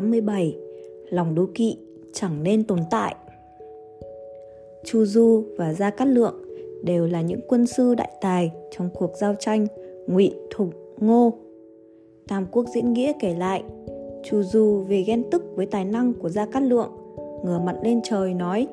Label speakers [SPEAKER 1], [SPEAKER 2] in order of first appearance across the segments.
[SPEAKER 1] 87 Lòng đố kỵ chẳng nên tồn tại Chu Du và Gia Cát Lượng đều là những quân sư đại tài trong cuộc giao tranh Ngụy Thục Ngô. Tam Quốc diễn nghĩa kể lại, Chu Du vì ghen tức với tài năng của Gia Cát Lượng, ngửa mặt lên trời nói: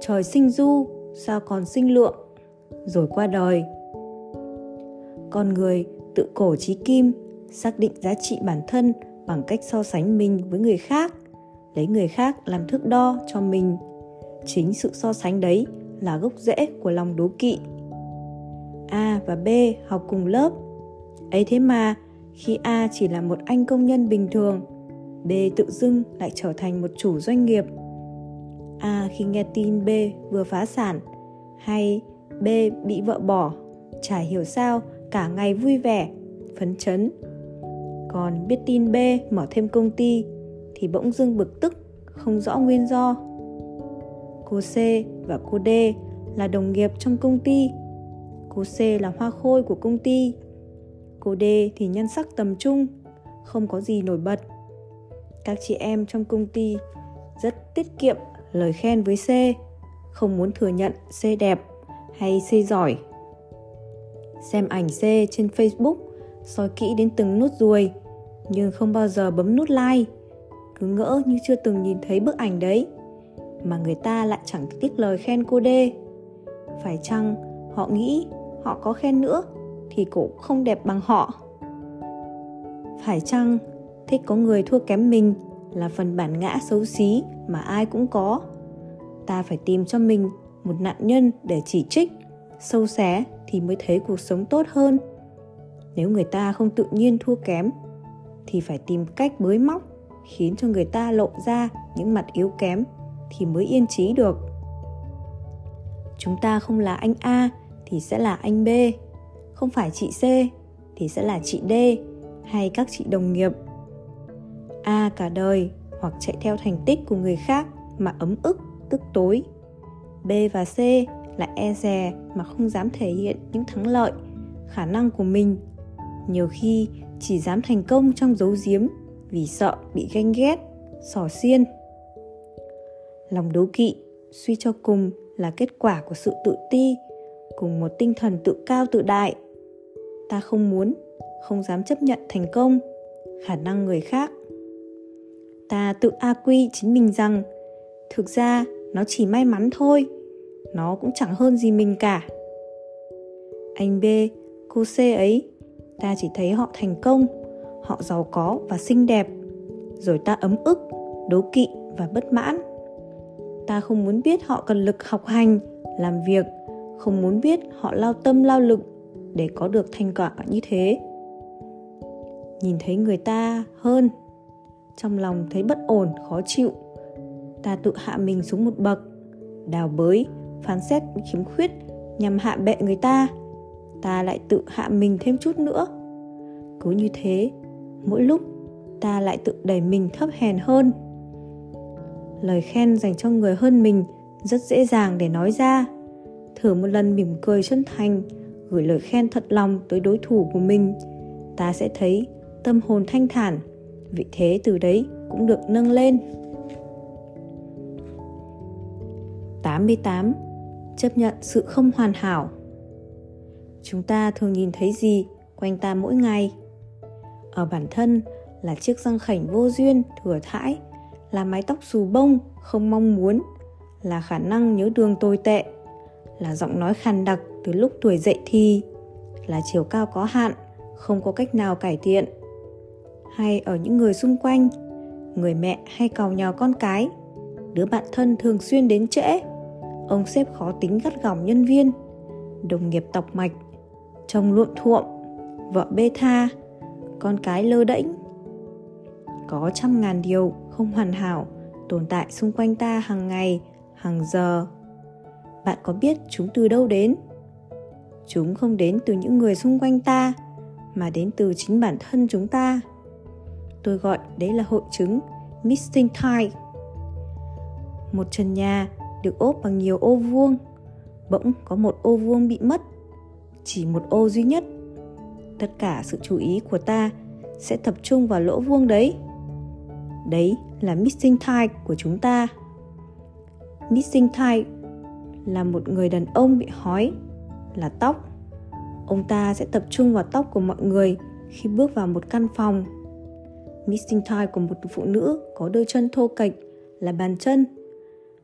[SPEAKER 1] "Trời sinh Du, sao còn sinh Lượng?" Rồi qua đời. Con người tự cổ trí kim, xác định giá trị bản thân bằng cách so sánh mình với người khác, lấy người khác làm thước đo cho mình. Chính sự so sánh đấy là gốc rễ của lòng đố kỵ. A và b học cùng lớp. Ấy thế mà khi a chỉ là một anh công nhân bình thường b tự dưng lại trở thành một chủ doanh nghiệp. A khi nghe tin b vừa phá sản hay b bị vợ bỏ chả hiểu sao cả ngày vui vẻ phấn chấn còn biết tin b mở thêm công ty thì bỗng dưng bực tức không rõ nguyên do Cô C và cô D là đồng nghiệp trong công ty. Cô C là hoa khôi của công ty. Cô D thì nhân sắc tầm trung, không có gì nổi bật. Các chị em trong công ty rất tiết kiệm lời khen với C, không muốn thừa nhận C đẹp hay C giỏi. Xem ảnh C trên Facebook, soi kỹ đến từng nút ruồi, nhưng không bao giờ bấm nút like, cứ ngỡ như chưa từng nhìn thấy bức ảnh đấy mà người ta lại chẳng tiếc lời khen cô đê. Phải chăng họ nghĩ họ có khen nữa thì cũng không đẹp bằng họ? Phải chăng thích có người thua kém mình là phần bản ngã xấu xí mà ai cũng có? Ta phải tìm cho mình một nạn nhân để chỉ trích sâu xé thì mới thấy cuộc sống tốt hơn nếu người ta không tự nhiên thua kém, thì phải tìm cách bới móc, khiến cho người ta lộ ra những mặt yếu kém thì mới yên trí được. Chúng ta không là anh a thì sẽ là anh b, không phải chị c thì sẽ là chị d hay các chị đồng nghiệp. A cả đời hoặc chạy theo thành tích của người khác mà ấm ức, tức tối. B và c lại e dè mà không dám thể hiện những thắng lợi, khả năng của mình nhiều khi chỉ dám thành công trong giấu giếm vì sợ bị ganh ghét sỏ xiên. Lòng đố kỵ, suy cho cùng là kết quả của sự tự ti cùng một tinh thần tự cao tự đại. Ta không muốn, không dám chấp nhận thành công, khả năng người khác. Ta tự a quy chính mình rằng, thực ra nó chỉ may mắn thôi, nó cũng chẳng hơn gì mình cả. Anh b, cô c ấy ta chỉ thấy họ thành công, họ giàu có và xinh đẹp, rồi ta ấm ức, đố kỵ và bất mãn. Ta không muốn biết họ cần lực học hành, làm việc, không muốn biết họ lao tâm lao lực để có được thành quả như thế. Nhìn thấy người ta hơn, trong lòng thấy bất ổn, khó chịu, ta tự hạ mình xuống một bậc, đào bới, phán xét khiếm khuyết nhằm hạ bệ người ta ta lại tự hạ mình thêm chút nữa. Cứ như thế, mỗi lúc ta lại tự đẩy mình thấp hèn hơn. Lời khen dành cho người hơn mình rất dễ dàng để nói ra. Thử một lần mỉm cười chân thành, gửi lời khen thật lòng tới đối thủ của mình, ta sẽ thấy tâm hồn thanh thản. Vị thế từ đấy cũng được nâng lên. 88. Chấp nhận sự không hoàn hảo. Chúng ta thường nhìn thấy gì quanh ta mỗi ngày? Ở bản thân là chiếc răng khảnh vô duyên, thừa thãi là mái tóc xù bông không mong muốn là khả năng nhớ đường tồi tệ là giọng nói khàn đặc từ lúc tuổi dậy thì là chiều cao có hạn không có cách nào cải thiện hay ở những người xung quanh người mẹ hay cào nhào con cái đứa bạn thân thường xuyên đến trễ ông sếp khó tính gắt gỏng nhân viên đồng nghiệp tọc mạch chồng luộm thuộm, vợ bê tha, con cái lơ đễnh. Có trăm ngàn điều không hoàn hảo tồn tại xung quanh ta hàng ngày, hàng giờ. Bạn có biết chúng từ đâu đến? Chúng không đến từ những người xung quanh ta, mà đến từ chính bản thân chúng ta. Tôi gọi đấy là hội chứng missing type một trần nhà được ốp bằng nhiều ô vuông, bỗng có một ô vuông bị mất chỉ một ô duy nhất. Tất cả sự chú ý của ta sẽ tập trung vào lỗ vuông đấy. Đấy là missing type của chúng ta. Missing type là một người đàn ông bị hói, là tóc. Ông ta sẽ tập trung vào tóc của mọi người khi bước vào một căn phòng. Missing type của một phụ nữ có đôi chân thô kệch là bàn chân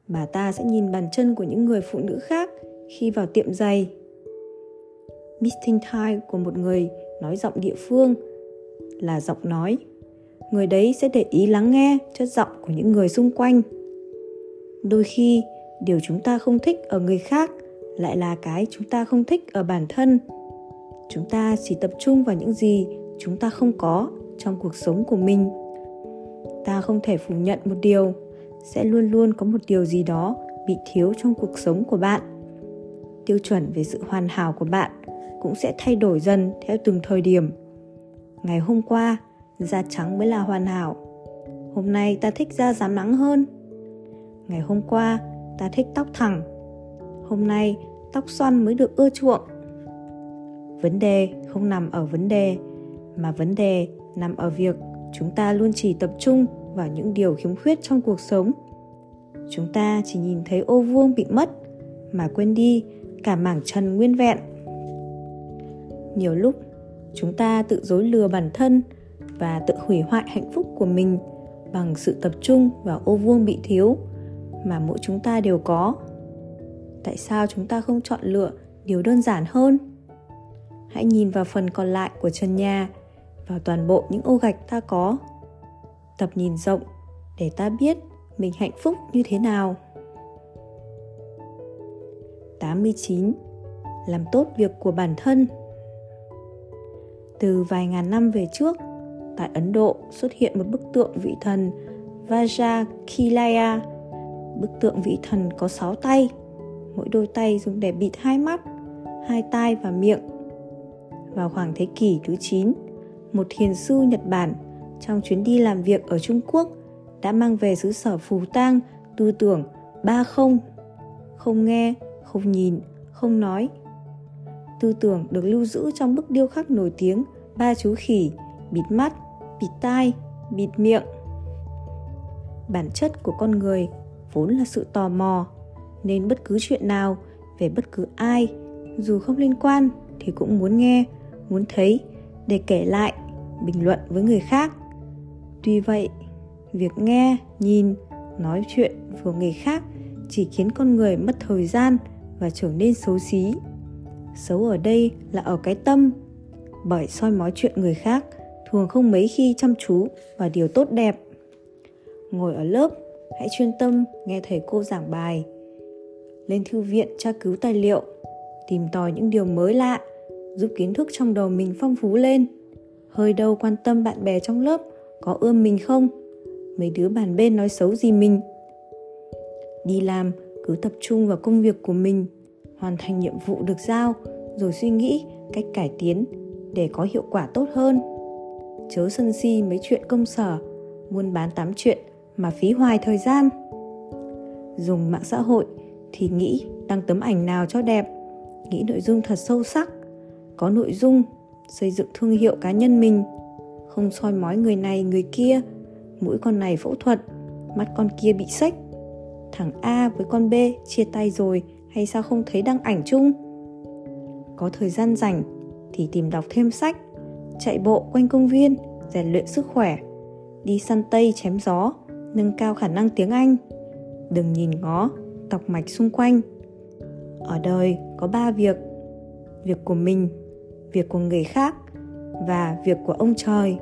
[SPEAKER 1] bà ta sẽ nhìn bàn chân của những người phụ nữ khác khi vào tiệm giày missing time của một người nói giọng địa phương là giọng nói. Người đấy sẽ để ý lắng nghe chất giọng của những người xung quanh. Đôi khi, điều chúng ta không thích ở người khác lại là cái chúng ta không thích ở bản thân. Chúng ta chỉ tập trung vào những gì chúng ta không có trong cuộc sống của mình. Ta không thể phủ nhận một điều, sẽ luôn luôn có một điều gì đó bị thiếu trong cuộc sống của bạn. Tiêu chuẩn về sự hoàn hảo của bạn cũng sẽ thay đổi dần theo từng thời điểm. Ngày hôm qua, da trắng mới là hoàn hảo. Hôm nay ta thích da rám nắng hơn. Ngày hôm qua, ta thích tóc thẳng. Hôm nay, tóc xoăn mới được ưa chuộng. Vấn đề không nằm ở vấn đề, mà vấn đề nằm ở việc chúng ta luôn chỉ tập trung vào những điều khiếm khuyết trong cuộc sống. Chúng ta chỉ nhìn thấy ô vuông bị mất, mà quên đi cả mảng trần nguyên vẹn nhiều lúc, chúng ta tự dối lừa bản thân và tự hủy hoại hạnh phúc của mình bằng sự tập trung vào ô vuông bị thiếu mà mỗi chúng ta đều có. Tại sao chúng ta không chọn lựa điều đơn giản hơn? Hãy nhìn vào phần còn lại của trần nhà, vào toàn bộ những ô gạch ta có. Tập nhìn rộng để ta biết mình hạnh phúc như thế nào. 89 làm tốt việc của bản thân từ vài ngàn năm về trước, tại ấn độ xuất hiện một bức tượng vị thần vajakilaya bức tượng vị thần có 6 tay, mỗi đôi tay dùng để bịt hai mắt, hai tai và miệng. Vào khoảng thế kỷ thứ 9 một thiền sư Nhật Bản trong chuyến đi làm việc ở Trung Quốc đã mang về xứ sở phù tang tư tưởng ba không không nghe, không nhìn, không nói tư tưởng được lưu giữ trong bức điêu khắc nổi tiếng ba chú khỉ, bịt mắt, bịt tai, bịt miệng. Bản chất của con người vốn là sự tò mò, nên bất cứ chuyện nào về bất cứ ai, dù không liên quan thì cũng muốn nghe, muốn thấy để kể lại, bình luận với người khác. Tuy vậy, việc nghe, nhìn, nói chuyện của người khác chỉ khiến con người mất thời gian và trở nên xấu xí xấu ở đây là ở cái tâm. Bởi soi mói chuyện người khác thường không mấy khi chăm chú vào điều tốt đẹp. Ngồi ở lớp, hãy chuyên tâm nghe thầy cô giảng bài. Lên thư viện tra cứu tài liệu, tìm tòi những điều mới lạ, giúp kiến thức trong đầu mình phong phú lên. Hơi đâu quan tâm bạn bè trong lớp có ưa mình không? Mấy đứa bàn bên nói xấu gì mình? Đi làm, cứ tập trung vào công việc của mình hoàn thành nhiệm vụ được giao, rồi suy nghĩ cách cải tiến để có hiệu quả tốt hơn. Chớ sân si mấy chuyện công sở buôn bán tám chuyện mà phí hoài thời gian. Dùng mạng xã hội thì nghĩ đăng tấm ảnh nào cho đẹp, nghĩ nội dung thật sâu sắc, có nội dung, xây dựng thương hiệu cá nhân mình. Không soi mói người này, người kia, mũi con này phẫu thuật, mắt con kia bị sách thằng a với con b chia tay rồi hay sao không thấy đăng ảnh chung? Có thời gian rảnh thì tìm đọc thêm sách, chạy bộ quanh công viên, rèn luyện sức khỏe, đi săn tây chém gió, nâng cao khả năng tiếng anh. Đừng nhìn ngó, tọc mạch xung quanh. Ở đời có ba việc việc của mình, việc của người khác và việc của ông trời.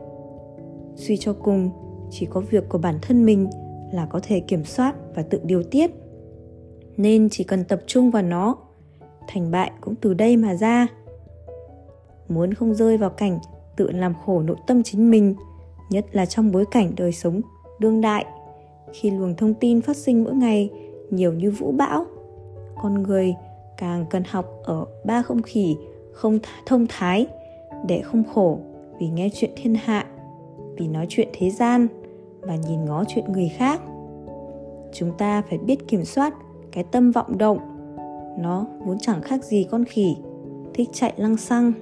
[SPEAKER 1] Suy cho cùng, chỉ có việc của bản thân mình là có thể kiểm soát và tự điều tiết nên chỉ cần tập trung vào nó. Thành bại cũng từ đây mà ra. Muốn không rơi vào cảnh tự làm khổ nội tâm chính mình, nhất là trong bối cảnh đời sống đương đại. Khi luồng thông tin phát sinh mỗi ngày nhiều như vũ bão, con người càng cần học ở ba không khỉ, không thông thái để không khổ vì nghe chuyện thiên hạ, vì nói chuyện thế gian và nhìn ngó chuyện người khác. Chúng ta phải biết kiểm soát cái tâm vọng động. Nó vốn chẳng khác gì con khỉ, thích chạy lăng xăng.